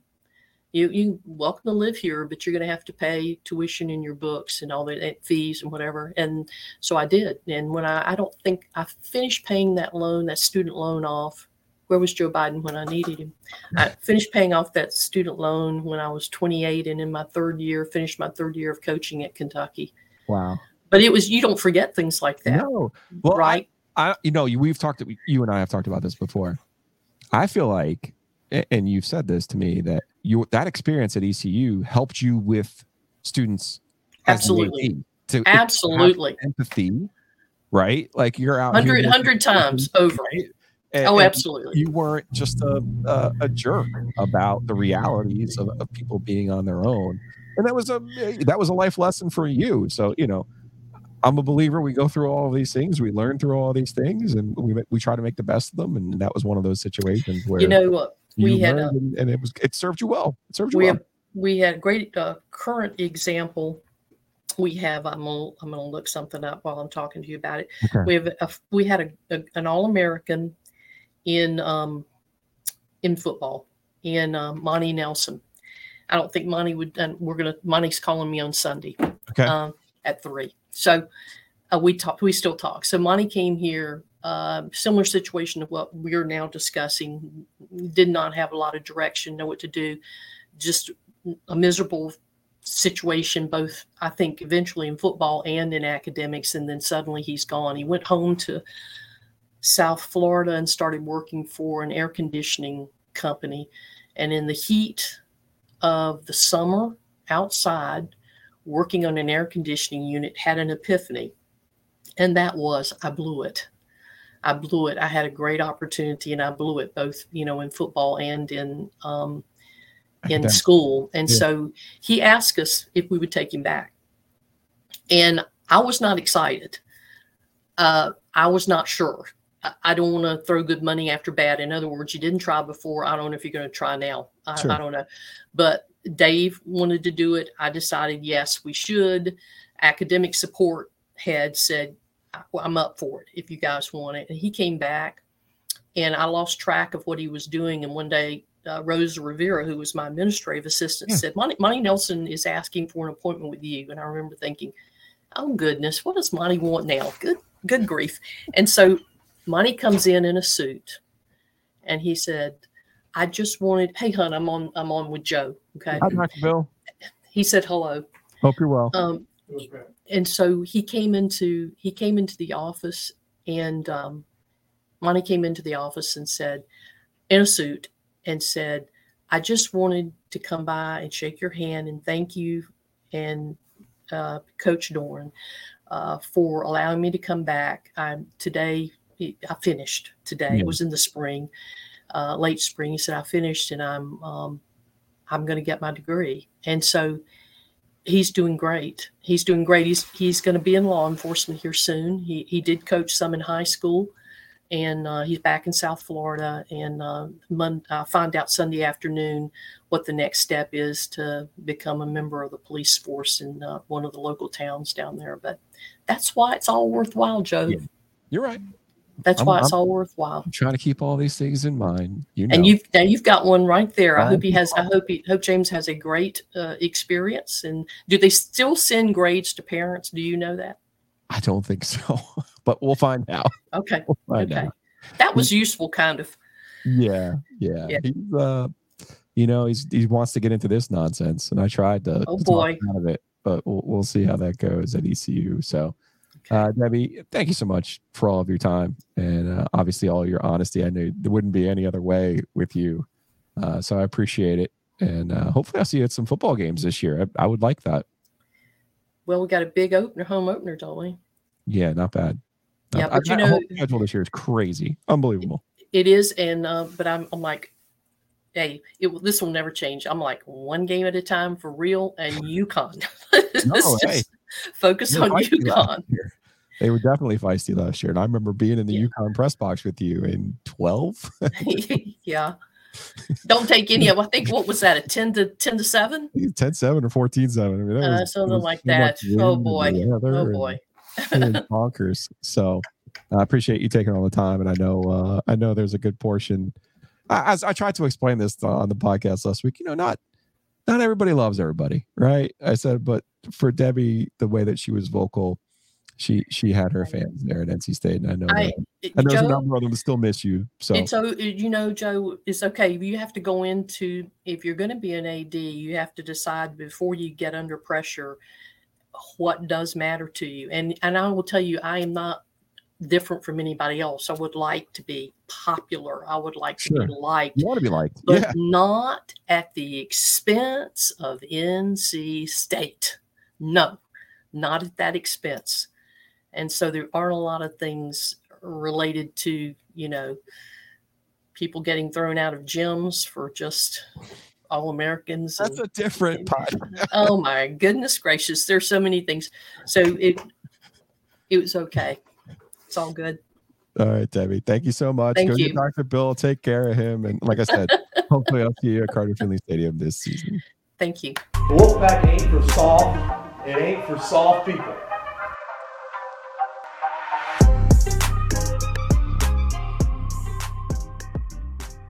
Speaker 3: You you welcome to live here, but you're going to have to pay tuition in your books and all the fees and whatever. And so I did. And when I I don't think I finished paying that loan, that student loan off. Where was Joe Biden when I needed him? I finished paying off that student loan when I was 28, and in my third year, finished my third year of coaching at Kentucky.
Speaker 1: Wow.
Speaker 3: But it was you don't forget things like that,
Speaker 1: No. Well,
Speaker 3: right?
Speaker 1: I, you know, we've talked, you and I have talked about this before. I feel like, and you've said this to me that you that experience at ECU helped you with students.
Speaker 3: Absolutely.
Speaker 1: To
Speaker 3: Absolutely.
Speaker 1: empathy, right? Like you're out here
Speaker 3: 100,
Speaker 1: with
Speaker 3: 100 times over.
Speaker 1: Oh, and-
Speaker 3: Oh, absolutely.
Speaker 1: You weren't just a, a a jerk about the realities of, of people being on their own, and that was a that was a life lesson for you. So you know, I'm a believer. We go through all of these things, we learn through all of these things, and we we try to make the best of them. And that was one of those situations where
Speaker 3: You know,
Speaker 1: you
Speaker 3: we had a
Speaker 1: and, and it was it served you well. It served you
Speaker 3: we
Speaker 1: well.
Speaker 3: have we had a great uh, current example. We have. I'm gonna I'm gonna look something up while I'm talking to you about it.
Speaker 1: Okay.
Speaker 3: We have a, we had a, a an All American in um in football in uh, Monty Nelson. I don't think Monty would. And we're gonna Monty's calling me on Sunday
Speaker 1: Okay.
Speaker 3: um, at three. So uh, we talk. We still talk. So Monty came here. Uh, similar situation to what we're now discussing. Did not have a lot of direction, know what to do. Just a miserable situation, both I think eventually in football and in academics. And then suddenly he's gone. He went home to South Florida and started working for an air conditioning company. And in the heat of the summer outside, working on an air conditioning unit, had an epiphany. And that was, I blew it. I blew it. I had a great opportunity and I blew it both, you know, in football and in um, in school. And
Speaker 1: Yeah.
Speaker 3: so he asked us if we would take him back. And I was not excited. Uh, I was not sure. I- I don't want to throw good money after bad. In other words, you didn't try before. I don't know if you're going to try now. I,
Speaker 1: Sure.
Speaker 3: I don't know. But Dave wanted to do it. I decided, yes, we should. Academic support head said, "Well, I'm up for it if you guys want it. And he came back, and I lost track of what he was doing. And one day, uh, Rose Rivera, who was my administrative assistant,
Speaker 1: Yeah.
Speaker 3: said, Monty, Monty Nelson is asking for an appointment with you. And I remember thinking, oh, goodness, what does Monty want now? Good, good grief. And so Monty comes in in a suit, and he said, I just wanted, hey, hon, I'm on, I'm on with Joe. Okay.
Speaker 1: Hi, Dr. Bill.
Speaker 3: He said hello.
Speaker 1: Hope you're well.
Speaker 3: Um, and so he came into he came into the office and um, Monty came into the office and said in a suit and said I just wanted to come by and shake your hand and thank you and uh, Coach Doeren uh, for allowing me to come back. I'm today I finished today.
Speaker 1: Yeah.
Speaker 3: It was in the spring, uh, late spring. He said I finished and I'm um, I'm going to get my degree. And so he's doing great. He's doing great. He's he's going to be in law enforcement here soon. He he did coach some in high school, and uh, he's back in South Florida. And uh, find out Sunday afternoon what the next step is to become a member of the police force in uh, one of the local towns down there. But that's why it's all worthwhile, Joe.
Speaker 1: Yeah. You're right.
Speaker 3: That's
Speaker 1: I'm-
Speaker 3: why it's
Speaker 1: I'm-
Speaker 3: all worthwhile.
Speaker 1: I'm trying to keep all these things in mind. You know.
Speaker 3: And you've now you've got one right there. I
Speaker 1: Right.
Speaker 3: hope he has. I hope he hope James has a great uh, experience. And do they still send grades to parents? Do you know that?
Speaker 1: I don't think so, but we'll find out.
Speaker 3: Okay,
Speaker 1: We'll find
Speaker 3: okay,
Speaker 1: out.
Speaker 3: that was useful, kind of.
Speaker 1: Yeah, yeah.
Speaker 3: Yeah.
Speaker 1: He's uh, you know, he's he wants to get into this nonsense, and I tried to,
Speaker 3: Oh, boy.
Speaker 1: out of it, but we'll we'll see how that goes at ECU. So, uh, Debbie, thank you so much for all of your time and uh, obviously all your honesty. I knew there wouldn't be any other way with you, uh, so I appreciate it. And uh, hopefully, I'll see you at some football games this year. I, I would like that.
Speaker 3: Well, we got a big opener, home opener, don't we?
Speaker 1: Yeah, not bad.
Speaker 3: Yeah,
Speaker 1: Not-
Speaker 3: but you
Speaker 1: I- I-
Speaker 3: know-
Speaker 1: schedule this year is crazy, unbelievable.
Speaker 3: It is, and uh, but I'm I'm like, hey, it will- this will never change. I'm like one game at a time for real, and UConn.
Speaker 1: No,
Speaker 3: just
Speaker 1: hey.
Speaker 3: focus
Speaker 1: were
Speaker 3: on
Speaker 1: last
Speaker 3: UConn.
Speaker 1: year. They were definitely feisty last year, and I remember being in the
Speaker 3: Yeah.
Speaker 1: UConn press box with you in twelve.
Speaker 3: yeah. Don't take any of. I think what was that? A ten to ten to seven?
Speaker 1: 10-7 or 14-7. I mean,
Speaker 3: Uh,
Speaker 1: was,
Speaker 3: something
Speaker 1: was
Speaker 3: like that. Oh, boy. Oh boy.
Speaker 1: bonkers. So I appreciate you taking all the time, and I know uh, I know there's a good portion. I- As I tried to explain this on the podcast last week, you know, not not everybody loves everybody, right? I said, but for Debbie, the way that she was vocal, she she had her fans there at NC State, and I know
Speaker 3: I,
Speaker 1: that, and there's a number of them still miss you. So
Speaker 3: it's so eh, you know, Joe. It's okay. You have to go into if you're going to be an AD, you have to decide before you get under pressure what does matter to you. And and I will tell you, I am not different from anybody else. I would like to be popular. I would like to
Speaker 1: Sure.
Speaker 3: be liked.
Speaker 1: you want to be liked,
Speaker 3: but
Speaker 1: yeah.
Speaker 3: not at the expense of NC State. No, not at that expense. And so there aren't a lot of things related to, you know, people getting thrown out of gyms for just all Americans.
Speaker 1: That's
Speaker 3: and-
Speaker 1: a different pod.
Speaker 3: oh my goodness gracious. There's so many things. So it it was okay. It's all good.
Speaker 1: All right, Debbie. Thank you so much.
Speaker 3: Thank
Speaker 1: Go
Speaker 3: you.
Speaker 1: get Dr. Bill. Take care of him. And like I said, hopefully I'll see you at Carter Finley Stadium this season.
Speaker 3: Thank you.
Speaker 1: The Wolfpack ain't for soft. It ain't for soft people.